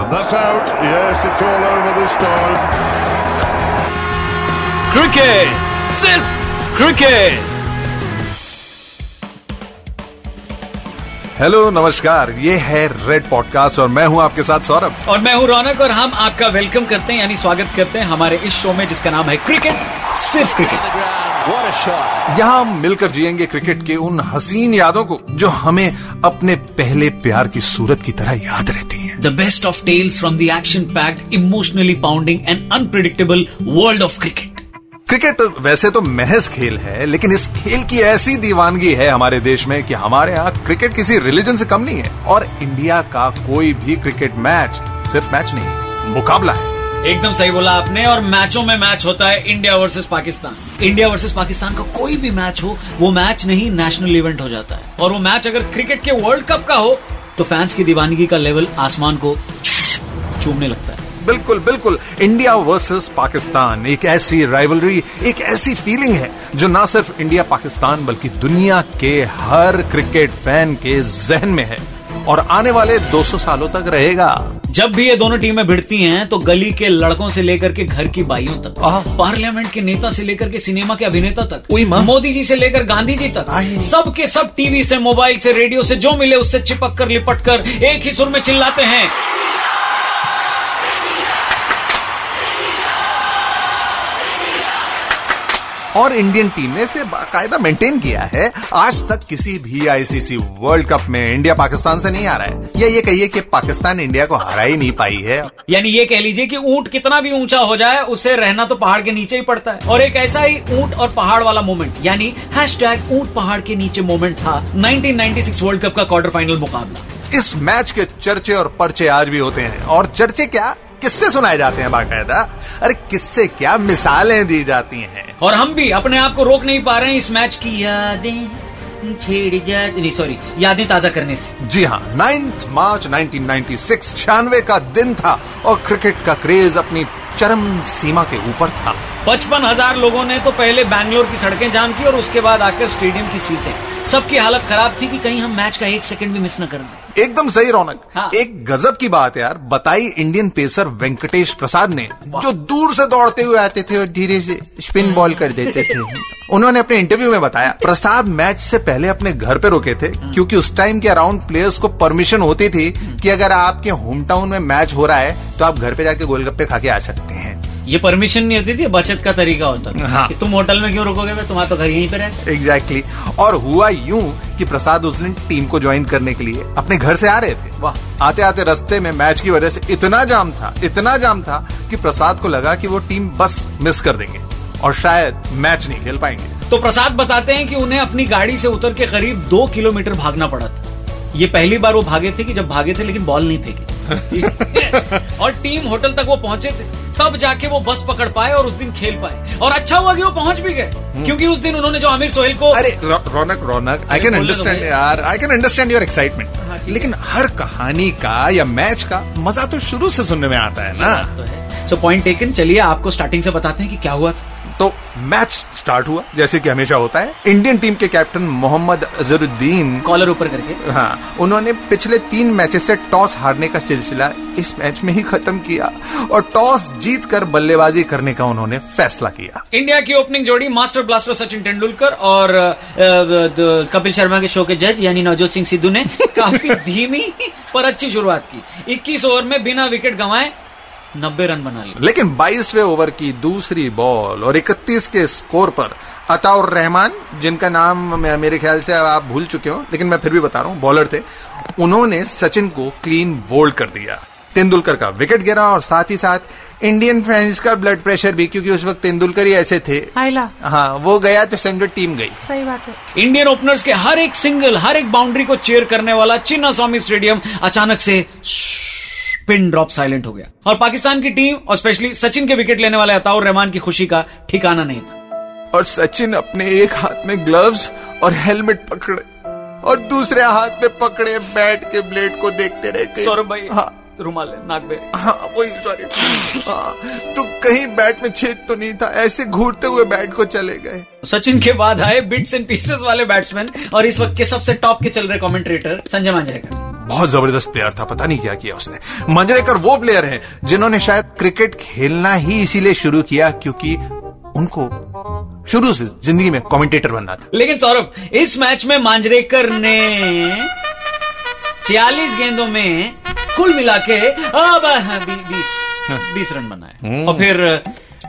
And that's out. Yes, it's all over this time. Cricket सिर्फ़ cricket hello नमस्कार ये है रेड पॉडकास्ट और मैं हूँ आपके साथ सौरभ और मैं हूँ रौनक और हम आपका वेलकम करते हैं यानी स्वागत करते हैं हमारे इस शो में जिसका नाम है क्रिकेट सिर्फ़ क्रिकेट यहाँ हम मिलकर जिएँगे क्रिकेट के उन हसीन यादों को जो हमें अपने पहले प्यार की सूरत की तरह याद रहती the best of tales from the action packed emotionally pounding and unpredictable world of cricket cricket वैसे तो महज खेल है लेकिन इस खेल की ऐसी दीवानगी है हमारे देश में कि हमारे यहाँ क्रिकेट किसी रिलीजन से कम नहीं है और इंडिया का कोई भी क्रिकेट मैच सिर्फ़ मैच नहीं मुकाबला है। एकदम सही बोला आपने और मैचों में मैच होता है India versus Pakistan India versus Pakistan का कोई भी मैच हो वो मैच नहीं नेशनल इवेंट हो जाता है। और वो मैच अगर क्रिकेट के वर्ल्ड कप का हो तो फैंस की दीवानगी का लेवल आसमान को चूमने लगता है। बिल्कुल बिल्कुल। इंडिया वर्सेस पाकिस्तान एक ऐसी राइवलरी एक ऐसी फीलिंग है जो ना सिर्फ़ इंडिया पाकिस्तान बल्कि दुनिया के हर क्रिकेट फ़ैन के जहन में है। और आने वाले 200 सालों तक रहेगा। जब भी ये दोनों टीमें भिड़ती हैं तो गली के लड़कों से लेकर के घर की बाइयों तक पार्लियामेंट के नेता से लेकर के सिनेमा के अभिनेता तक मोदी जी से लेकर गांधी जी तक सबके सब के सब टीवी से मोबाइल से रेडियो से जो मिले उससे चिपक कर लिपट कर एक ही सुर में चिल्लाते हैं। और इंडियन टीम ने इसे बाकायदा मेंटेन किया है। आज तक किसी भी आईसीसी वर्ल्ड कप में इंडिया पाकिस्तान से नहीं आ रहा है। या ये कहिए कि पाकिस्तान इंडिया को हरा ही नहीं पाई है। यानी ये कह लीजिए कि ऊँट कितना भी ऊँचा हो जाए उसे रहना तो पहाड़ के नीचे ही पड़ता है। और एक ऐसा ही ऊँट और पहाड़ वाला मोमेंट यानी हैशटैग ऊँट पहाड़ के नीचे मोमेंट था 1996 वर्ल्ड कप का क्वार्टर फाइनल मुकाबला। इस मैच के चर्चे और पर्चे आज भी होते हैं। और चर्चे क्या? किससे सुनाए जाते हैं बाकायदा? अरे किससे क्या मिसालें दी जाती हैं? और हम भी अपने आप को रोक नहीं पा रहे हैं इस मैच की यादें छेड़ जा नहीं सॉरी यादें ताज़ा करने से। जी हाँ 9 मार्च 1996 छियानवे का दिन था और क्रिकेट का क्रेज अपनी चरम सीमा के ऊपर था। पचपन हज़ार लोगों ने तो पहले बैंगलोर की सड़कें जाम की और उसके बाद आकर स्टेडियम की सीटें। सबकी हालत खराब थी कि कहीं हम मैच का एक सेकंड भी मिस न कर दें। एकदम सही रौनक। हाँ। एक गजब की बात है यार। बताई इंडियन पेसर वेंकटेश प्रसाद ने जो दूर से दौड़ते हुए आते थे और धीरे से स्पिन बॉल कर देते थे। उन्होंने अपने इंटरव्यू में बताया प्रसाद मैच से पहले अपने घर पे रुके थे क्योंकि उस टाइम के अराउंड प्लेयर्स को परमिशन होती थी कि अगर आपके होम टाउन में मैच हो रहा है तो आप घर पे जाके गोलगप्पे खा के आ सकते हैं। ये परमिशन नहीं होती थी बचत का तरीका होता था। हाँ। कि तुम होटल में क्यों रुकोगे? भाई तुम्हारा तो घर यहीं पे रहे एग्जैक्टली exactly. और हुआ यूँ कि प्रसाद उस दिन टीम को ज्वाइन करने के लिए अपने घर से आ रहे थे। वाह। आते आते रास्ते में मैच की वजह से इतना जाम था इतना जाम था कि प्रसाद को लगा कि वो टीम बस मिस कर देंगे और शायद मैच नहीं खेल पाएँगे। तो प्रसाद बताते हैं कि उन्हें अपनी गाड़ी से उतर के करीब दो किलोमीटर भागना पड़ा था। ये पहली बार वो भागे थे कि जब भागे थे लेकिन बॉल नहीं फेंकी। और टीम होटल तक वो पहुँचे थे तब जाके वो बस पकड़ पाए और उस दिन खेल पाए। और अच्छा हुआ कि वो पहुँच भी गए क्योंकि उस दिन उन्होंने जो आमिर सोहेल को अरे रौ- रौनक रौनक आई कैन अंडरस्टैंड यार I can understand your excitement लेकिन हर कहानी का या मैच का मज़ा तो शुरू से सुनने में आता है ना। तो है। सो पॉइंट टेकन चलिए आपको स्टार्टिंग से बताते हैं कि क्या हुआ था। तो मैच स्टार्ट हुआ जैसे कि हमेशा होता है। इंडियन टीम के कैप्टन मोहम्मद अजरुद्दीन कॉलर ऊपर करके। हाँ उन्होंने पिछले तीन मैचेस से टॉस हारने का सिलसिला इस मैच में ही खत्म किया और टॉस जीत कर बल्लेबाजी करने का उन्होंने फैसला किया। इंडिया की ओपनिंग जोड़ी मास्टर ब्लास्टर सचिन तेंदुलकर और कपिल शर्मा के शो के जज यानी नवजोत सिंह सिद्धू ने काफ़ी धीमी पर अच्छी शुरुआत की। 21 ओवर में बिना विकेट गंवाए 90 रन बना लिए। लेकिन 22वें ओवर की दूसरी बॉल और 31 के स्कोर पर अताउर रहमान जिनका नाम मे- मेरे ख्याल से आप भूल चुके हो लेकिन मैं फिर भी बता रहा हूँ बॉलर थे उन्होंने सचिन को क्लीन बोल्ड कर दिया। तेंदुलकर का विकेट गिरा और साथ ही साथ इंडियन फैंस का ब्लड प्रेशर भी क्योंकि उस वक्त तेंदुलकर ही ऐसे थे। हाँ वो गया तो समझो टीम गई। सही बात है। इंडियन ओपनर्स के हर एक सिंगल हर एक बाउंड्री को चेयर करने वाला चिन्ना स्वामी स्टेडियम अचानक से पिन ड्रॉप साइलेंट हो गया। और पाकिस्तान की टीम और स्पेशली सचिन के विकेट लेने वाले अताउर रहमान की खुशी का ठिकाना नहीं था। और सचिन अपने एक हाथ में ग्लव्स और हेलमेट पकड़े और दूसरे हाथ में पकड़े बैट के ब्लेड को देखते रहते। सौरभ भाई हाँ। रुमाल नाक पे। हाँ वही सॉरी हाँ तो कहीं बैट में छेद तो नहीं था ऐसे घूरते हुए बैट को चले गए। सचिन के बाद आए बिट्स एंड पीसेस वाले बैट्समैन और इस वक्त के सबसे टॉप के चल रहे कमेंट्रेटर संजय मांजरेकर बहुत ज़बरदस्त प्लेयर था पता नहीं क्या किया उसने। मंजरेकर वो प्लेयर हैं जिन्होंने शायद क्रिकेट खेलना ही इसीलिए शुरू किया क्योंकि उनको शुरू से ज़िंदगी में कमेंटेटर बनना था। लेकिन सौरभ इस मैच में मांजरेकर ने 46 गेंदों में कुल मिला के अब बीस बीस रन बनाए। और फिर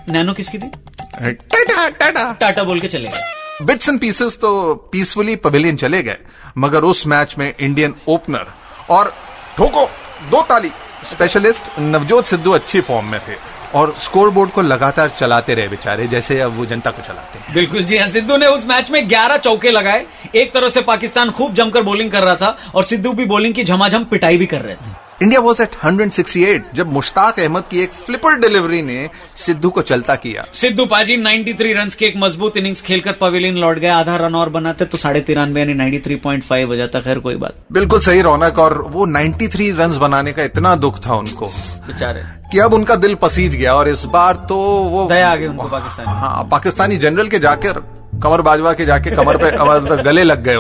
नैनो किसकी थी? टाटा टाटा। टाटा बोल के चले गए। बिट्स एंड पीसेस तो पीसफुली पवेलियन चले गए मगर उस मैच में इंडियन ओपनर और ठोको, दो ताली। स्पेशलिस्ट नवजोत सिद्धू अच्छी फॉर्म में थे और स्कोर बोर्ड को लगातार चलाते रहे बेचारे, जैसे अब वो जनता को चलाते हैं। बिल्कुल, जी हाँ सिद्धू ने उस मैच में 11 चौके लगाए। एक तरह से पाकिस्तान खूब जमकर बॉलिंग कर रहा था और सिद्धू भी बॉलिंग की झमाझम पिटाई भी कर रहे थे। इंडिया वॉज़ एट 168 जब मुश्ताक अहमद की एक फ्लिपर डिलीवरी ने सिद्धू को चलता किया। सिद्धू पाजी 93 रन की एक मज़बूत इनिंग्स खेलकर पवेलियन लौट गए आधा रन और बनाते तो साढ़े तिरानवे यानी 93.5 हो जाता खैर कोई बात बिल्कुल सही रौनक और वो 93 रन बनाने का इतना दुख था उनको बेचारे। कि अब उनका दिल पसीज गया और इस बार तो वो दया आ गई उनको पाकिस्तानी। हाँ पाकिस्तानी जनरल के जाकर कमर बाजवा के जाके कमर पे मतलब गले लग गए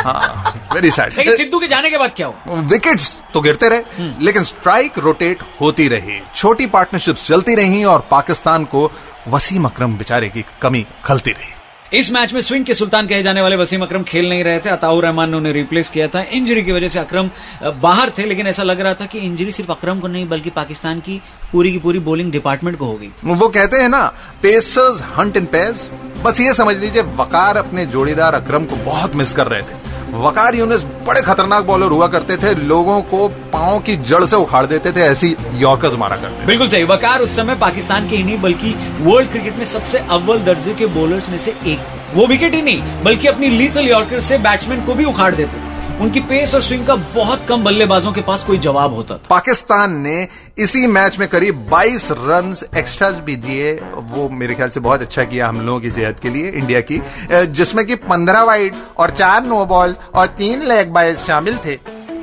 हाँ। वेरी सैड लेकिन सिद्धू के जाने के बाद क्या हो विकेट्स तो गिरते रहे लेकिन स्ट्राइक रोटेट होती रही। छोटी पार्टनरशिप्स चलती रही और पाकिस्तान को वसीम अकरम बेचारे की कमी खलती रही। इस मैच में स्विंग के सुल्तान कहे जाने वाले वसीम अकरम खेल नहीं रहे थे। अताउर रहमान ने उन्हें रिप्लेस किया था। इंजरी की वजह से अकरम बाहर थे लेकिन ऐसा लग रहा था कि इंजरी सिर्फ़ अकरम को नहीं बल्कि पाकिस्तान की पूरी की पूरी बॉलिंग डिपार्टमेंट को होगी। वो कहते हैं ना पेसर्स हंट इन पेयर्स बस ये समझ लीजिए वकार अपने जोड़ीदार अकरम को बहुत मिस कर रहे थे। वकार यूनिस बड़े खतरनाक बॉलर हुआ करते थे, लोगों को पाओ की जड़ से उखाड़ देते थे, ऐसी यॉर्कर्स मारा करते बिल्कुल सही, वकार उस समय पाकिस्तान के ही नहीं, बल्कि वर्ल्ड क्रिकेट में सबसे अव्वल दर्जे के बॉलर्स में से एक। वो विकेट ही नहीं, बल्कि अपनी लीथल यॉर्कर से बैट्समैन को भी उखाड़ देते थे। उनकी पेस और स्विंग का बहुत कम बल्लेबाजों के पास कोई जवाब होता था। पाकिस्तान ने इसी मैच में करीब 22 रन एक्स्ट्रा भी दिए। वो मेरे ख्याल से बहुत अच्छा किया हम लोगों की सेहत के लिए, इंडिया की। जिसमें कि 15 वाइड और चार नो बॉल और तीन लेग बाइज शामिल थे।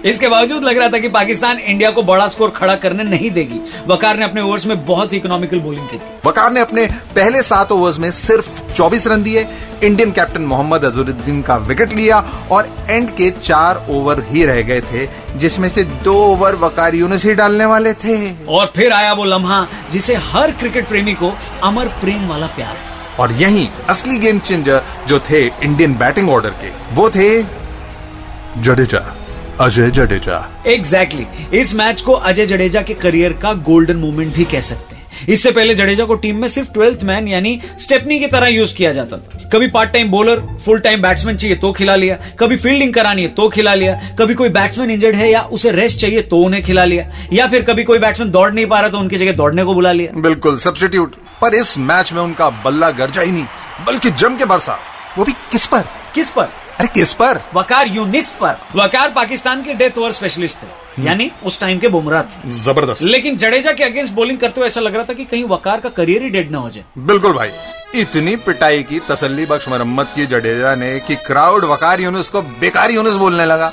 इसके बावजूद लग रहा था कि पाकिस्तान इंडिया को बड़ा स्कोर खड़ा करने नहीं देगी। वकार ने अपने ओवर्स में बहुत ही इकोनॉमिकल बॉलिंग की थी। वकार ने अपने पहले सात ओवर्स में सिर्फ़ 24 रन दिए इंडियन कैप्टन मोहम्मद अजहरुद्दीन का विकेट लिया और एंड के चार ओवर ही रह गए थे जिसमें से दो ओवर वकार यूनिस ही डालने वाले थे। और फिर आया वो लम्हा जिसे हर क्रिकेट प्रेमी को अमर प्रेम वाला प्यार। और यही असली गेम चेंजर जो थे इंडियन बैटिंग ऑर्डर के वो थे जडेजा। अजय जडेजा। Exactly exactly. इस मैच को अजय जडेजा के करियर का गोल्डन मोमेंट भी कह सकते हैं। इससे पहले जडेजा को टीम में सिर्फ़ ट्वेल्थ मैन यानी स्टेपनी की तरह यूज़ किया जाता था। कभी part time bowler full time batsman चाहिए तो खिला लिया। कभी फील्डिंग करानी है तो खिला लिया। कभी कोई बैट्समैन इंजर्ड है या उसे रेस्ट चाहिए तो उन्हें खिला लिया। या फिर कभी कोई बैट्समैन दौड़ नहीं पा रहा तो उनकी जगह दौड़ने को बुला लिया। बिल्कुल सब्सटीट्यूट पर इस मैच में उनका बल्ला गरजा ही नहीं बल्कि जम के बरसा। वो भी किस पर? किस पर? अरे किस पर? वकार यूनिस पर। वकार पाकिस्तान के डेथ ओवर स्पेशलिस्ट थे। यानी उस टाइम के बुमराह थे। ज़बरदस्त। लेकिन जडेजा के अगेंस्ट बॉलिंग करते हुए ऐसा लग रहा था कि कहीं वकार का करियर ही डेड ना हो जाए। बिल्कुल भाई। इतनी पिटाई की तसल्ली बख्श मरम्मत की जडेजा ने कि क्राउड वकार यूनुस को बेकार यूनिस बोलने लगा।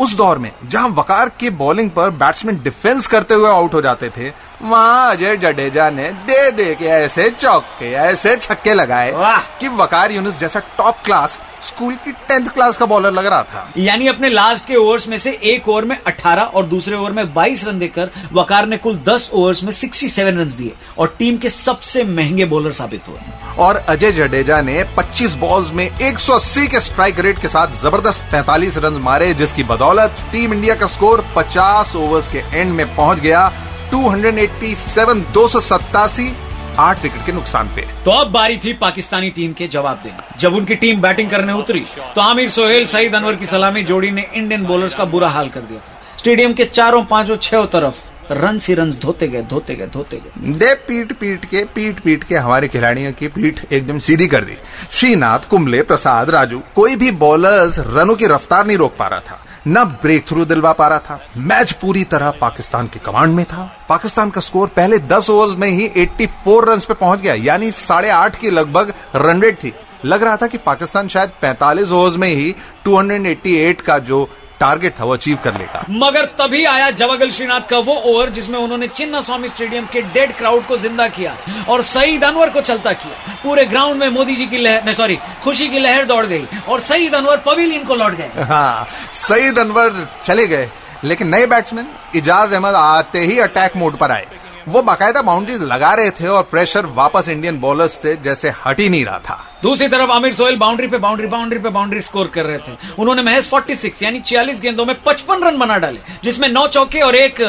उस दौर में जहाँ वकार की बॉलिंग पर बैट्समैन डिफेंस करते हुए आउट हो जाते थे वहाँ अजय जडेजा ने दे दे के ऐसे चौके ऐसे छक्के लगाए! कि वकार यूनुस जैसा टॉप क्लास स्कूल की टेंथ क्लास का बॉलर लग रहा था। यानी अपने लास्ट के ओवर्स में से एक ओवर में 18 और दूसरे ओवर में 22 रन देकर वकार ने कुल 10 ओवर्स में 67 रन दिए और टीम के सबसे महँगे बॉलर साबित हुए। और अजय जडेजा ने 25 बॉल्स में 180 के स्ट्राइक रेट के साथ ज़बरदस्त 45 रन मारे जिसकी बदौलत टीम इंडिया का स्कोर 50 ओवर्स के एंड में पहुँच गया। 287 287 आठ विकेट के नुकसान पे। तो अब बारी थी पाकिस्तानी टीम के जवाब देने। जब उनकी टीम बैटिंग करने उतरी तो आमिर सोहेल, सईद अनवर की सलामी, जोड़ी ने इंडियन बॉलर्स का बुरा हाल कर दिया स्टेडियम के चारों, पाँचों, छह तरफ़ रन ही रन धोते गए धोते गए धोते गए। दे पीट पीट के, पीट पीट के हमारे खिलाड़ियों की पीठ एकदम सीधी कर दी। श्रीनाथ, कुंबले, प्रसाद, राजू, कोई भी बॉलर्स रनों की रफ्तार नहीं रोक पा रहा था। न ब्रेक थ्रू दिलवा पा रहा था। मैच पूरी तरह पाकिस्तान के कमांड में था। पाकिस्तान का स्कोर पहले 10 ओवर्स में ही 84 रन पे पहुँच गया। यानी साढ़े आठ की लगभग रन रेट थी। लग रहा था कि पाकिस्तान शायद 45 ओवर्स में ही 288 का जो टारगेट था वो अचीव कर लेगा मगर तभी आया जवागल श्रीनाथ का वो ओवर जिसमें उन्होंने चिन्ना स्वामी स्टेडियम के डेड क्राउड को ज़िंदा किया और सईद अनवर को चलता किया। पूरे ग्राउंड में मोदी जी की लहर सॉरी खुशी की लहर दौड़ गई और सईद अनवर पवेलियन को लौट गए। हाँ सईद अनवर चले गए लेकिन नए बैट्समैन इजाज अहमद आते ही अटैक मोड पर आए। वो बाकायदा बाउंड्रीज लगा रहे थे और प्रेशर वापस इंडियन बॉलर्स से जैसे हट ही नहीं रहा था। दूसरी तरफ़ आमिर सोहेल बाउंड्री पे बाउंड्री बाउंड्री पे बाउंड्री स्कोर कर रहे थे। उन्होंने महज 46 यानी 46 गेंदों में 55 रन बना डाले जिसमें नौ चौके और एक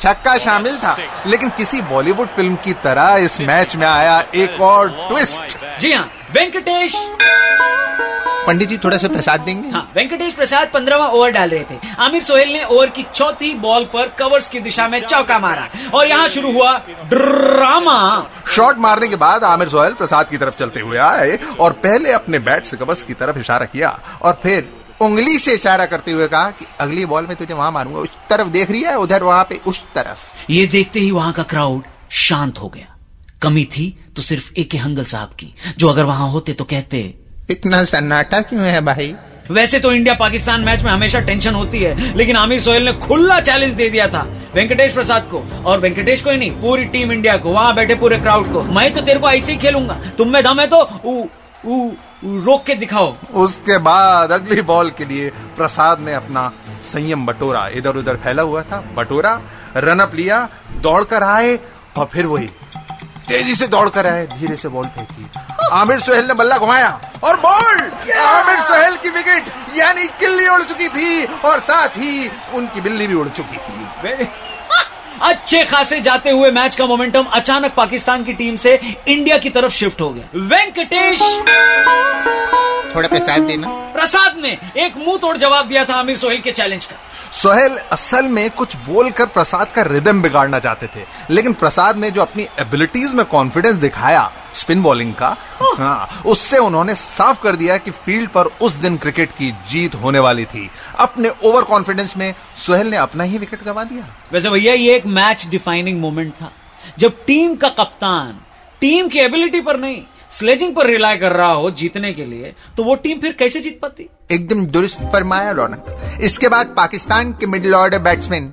छक्का शामिल था लेकिन किसी बॉलीवुड फ़िल्म की तरह इस मैच में आया एक और ट्विस्ट जी हाँ वेंकटेश। पंडित जी थोड़ा सा प्रसाद देंगे? हाँ वेंकटेश प्रसाद पंद्रहवा ओवर डाल रहे थे। आमिर सोहेल ने ओवर की चौथी बॉल पर कवर्स की दिशा में चौका मारा। और यहाँ शुरू हुआ ड्रामा। शॉट मारने के बाद आमिर सोहेल प्रसाद की तरफ़ चलते हुए आए और पहले अपने बैट से कवर्स की तरफ़ इशारा किया और फिर उंगली से इशारा करते हुए कहा कि अगली बॉल में तुझे वहाँ मारूँगा। उस तरफ़ देख रही है उधर वहाँ पे उस तरफ़। ये देखते ही वहाँ का क्राउड शांत हो गया। कमी थी तो सिर्फ़ ए के हंगल साहब की जो अगर वहाँ होते तो कहते इतना सन्नाटा क्यों है भाई? वैसे तो इंडिया पाकिस्तान मैच में हमेशा टेंशन होती है लेकिन आमिर सोहेल ने खुला चैलेंज दे दिया था वेंकटेश प्रसाद को। और वेंकटेश को ही नहीं पूरी टीम इंडिया को वहाँ बैठे पूरे क्राउड को। मैं तो तेरे को ऐसे ही खेलूँगा। तुम में दम है तो उ, उ, उ, रोक के दिखाओ। उसके बाद अगली बॉल के लिए प्रसाद ने अपना संयम बटोरा। इधर उधर फैला हुआ था बटोरा रनअप लिया दौड़ कर आए और फिर वही। तेज़ी से दौड़कर आए धीरे से बॉल फेंकी। आमिर सोहेल ने बल्ला घुमाया और बॉल! आमिर सोहेल की विकेट यानी किल्ली उड़ चुकी थी और साथ ही उनकी बिल्ली भी उड़ चुकी थी। अच्छे खासे जाते हुए मैच का मोमेंटम अचानक पाकिस्तान की टीम से इंडिया की तरफ़ शिफ्ट हो गया। वेंकटेश! थोड़ा प्रसाद देना। प्रसाद ने एक मुँह तोड़ जवाब दिया था आमिर सोहेल के चैलेंज का। सोहेल असल में कुछ बोलकर प्रसाद का रिदम बिगाड़ना चाहते थे। लेकिन प्रसाद ने जो अपनी एबिलिटीज में कॉन्फिडेंस दिखाया स्पिन बॉलिंग का हाँ, उससे उन्होंने साफ़ कर दिया कि फ़ील्ड पर उस दिन क्रिकेट की जीत होने वाली थी। अपने ओवर कॉन्फिडेंस में सोहेल ने अपना ही विकेट गंवा दिया। वैसे भैया ये एक मैच डिफाइनिंग मोमेंट था। जब टीम का कप्तान टीम की एबिलिटी पर नहीं स्लेजिंग पर रिलाय कर रहा हो जीतने के लिए तो वो टीम फिर कैसे जीत पाती? एकदम दुरुस्त फरमाया रौनक। इसके बाद पाकिस्तान के मिडिल ऑर्डर बैट्समैन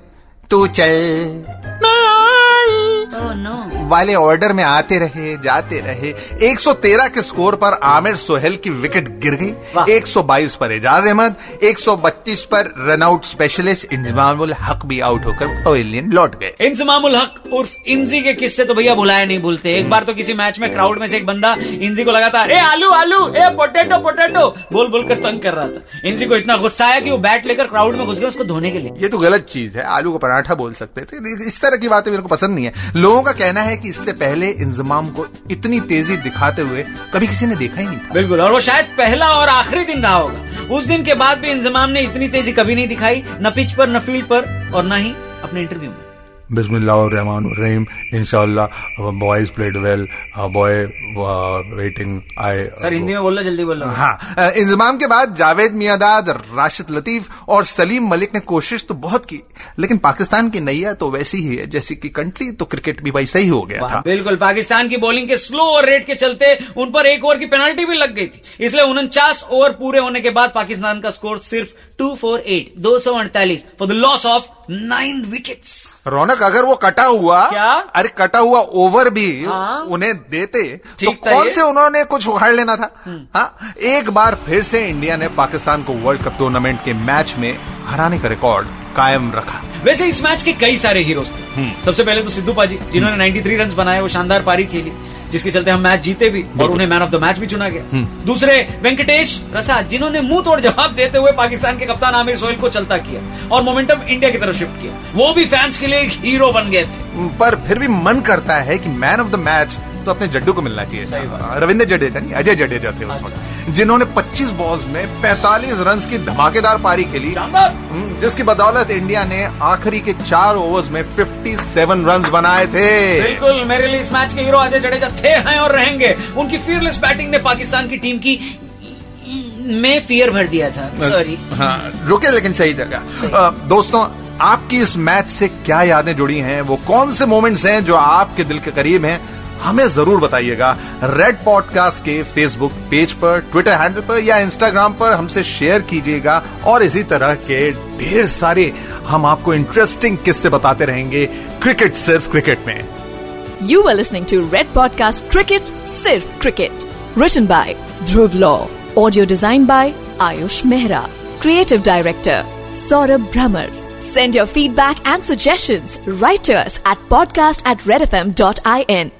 तू चल। मैं आई। Oh, no. वाले ऑर्डर में आते रहे जाते रहे। 113 के स्कोर पर आमिर सोहेल की विकेट गिर। गई। 122 पर एजाज अहमद 132 पर रनआउट स्पेशलिस्ट इंजमामुल हक भी आउट होकर पवेलियन लौट गए। इंजमामुल हक उर्फ़ इंजी के किस्से तो भैया बुलाए नहीं भूलते। एक बार तो किसी मैच में क्राउड में से एक बंदा इंजी को लगाता ए आलू आलू ए पोटैटो पोटैटो बोल बोल कर तंग कर रहा था। इंजी को इतना गुस्सा आया कि वो बैट लेकर क्राउड में घुस गया उसको धोने के लिए। ये तो गलत चीज़ है। आलू को पराठा बोल सकते थे। इस तरह की बातें मेरे को पसंद नहीं है। लोगों का कहना है कि इससे पहले इंजमाम को इतनी तेज़ी दिखाते हुए कभी किसी ने देखा ही नहीं था। बिल्कुल, और वो शायद पहला और आखिरी दिन रहा होगा। उस दिन के बाद भी इंजमाम ने इतनी तेज़ी कभी नहीं दिखाई, न पिच पर, न फ़ील्ड पर, और न ही अपने इंटरव्यू में। बिस्मिल्लाहिर्रहमानिर्रहीम। इंशाल्लाह boys played well boy waiting I sir Hindi में बोलना जल्दी बोलना। हाँ इंजमाम के बाद जावेद मियादाद राशिद लतीफ और सलीम मलिक ने कोशिश तो बहुत की लेकिन पाकिस्तान की नैया तो वैसी ही है। जैसी कि कंट्री तो क्रिकेट भी वैसा ही हो गया था। बिल्कुल पाकिस्तान की बॉलिंग के स्लो ओवर रेट के चलते उन पर एक ओवर की पेनाल्टी भी लग गई थी। इसलिए उनचास ओवर पूरे होने के बाद पाकिस्तान का स्कोर सिर्फ़ टू फोर एट दो सौ अड़तालीस for the loss of nine wickets रौनक अगर वो कटा हुआ क्या? अरे कटा हुआ ओवर भी हाँ? उन्हें देते तो कौन से उन्होंने कुछ उखाड़ लेना था? हाँ एक बार फिर से इंडिया ने पाकिस्तान को वर्ल्ड कप टूर्नामेंट के मैच में हराने का रिकॉर्ड कायम रखा। वैसे इस मैच के कई सारे हीरोज थे। सबसे पहले तो सिद्धू पाजी जिन्होंने 93 रन बनाए वो शानदार पारी खेली। जिसके चलते हम मैच जीते भी और उन्हें मैन ऑफ़ द मैच भी चुना गया। दूसरे वेंकटेश प्रसाद जिन्होंने मुँह तोड़ जवाब देते हुए पाकिस्तान के कप्तान आमिर सोहेल को चलता किया और मोमेंटम इंडिया की तरफ़ शिफ्ट किया। वो भी फैंस के लिए एक हीरो बन गए थे। पर फिर भी मन करता है कि मैन ऑफ़ द मैच तो अपने जड्डू को मिलना चाहिए। रविंद्र जडेजा नहीं अजय जडेजा थे उस वक्त जिन्होंने 25 बॉल्स में 45 रन की धमाकेदार पारी खेली। हम्म, जिसकी बदौलत इंडिया ने आखिरी के चार ओवर्स में 57 रन बनाए थे। बिल्कुल मेरे लिए इस मैच के हीरो अजय जडेजा थे हैं और रहेंगे। उनकी फियरलेस बैटिंग ने पाकिस्तान की टीम की में फियर भर दिया था। सॉरी हाँ रुके लेकिन सही जगह। दोस्तों आपकी इस मैच से क्या यादें जुड़ी हैं? वो कौन से मोमेंट्स हैं जो आपके दिल के करीब हैं? हमें ज़रूर बताइएगा रेड पॉडकास्ट के फेसबुक पेज पर ट्विटर हैंडल पर या इंस्टाग्राम पर हमसे शेयर कीजिएगा। और इसी तरह के ढेर सारे हम आपको इंटरेस्टिंग किस्से बताते रहेंगे क्रिकेट सिर्फ़ क्रिकेट में। You are listening to red podcast cricket सिर्फ़ cricket. Written by Dhruv Law audio design by Ayush Mehra creative director Saurabh Bhramar Send your feedback and suggestions. Right to us at podcast at redfm.in.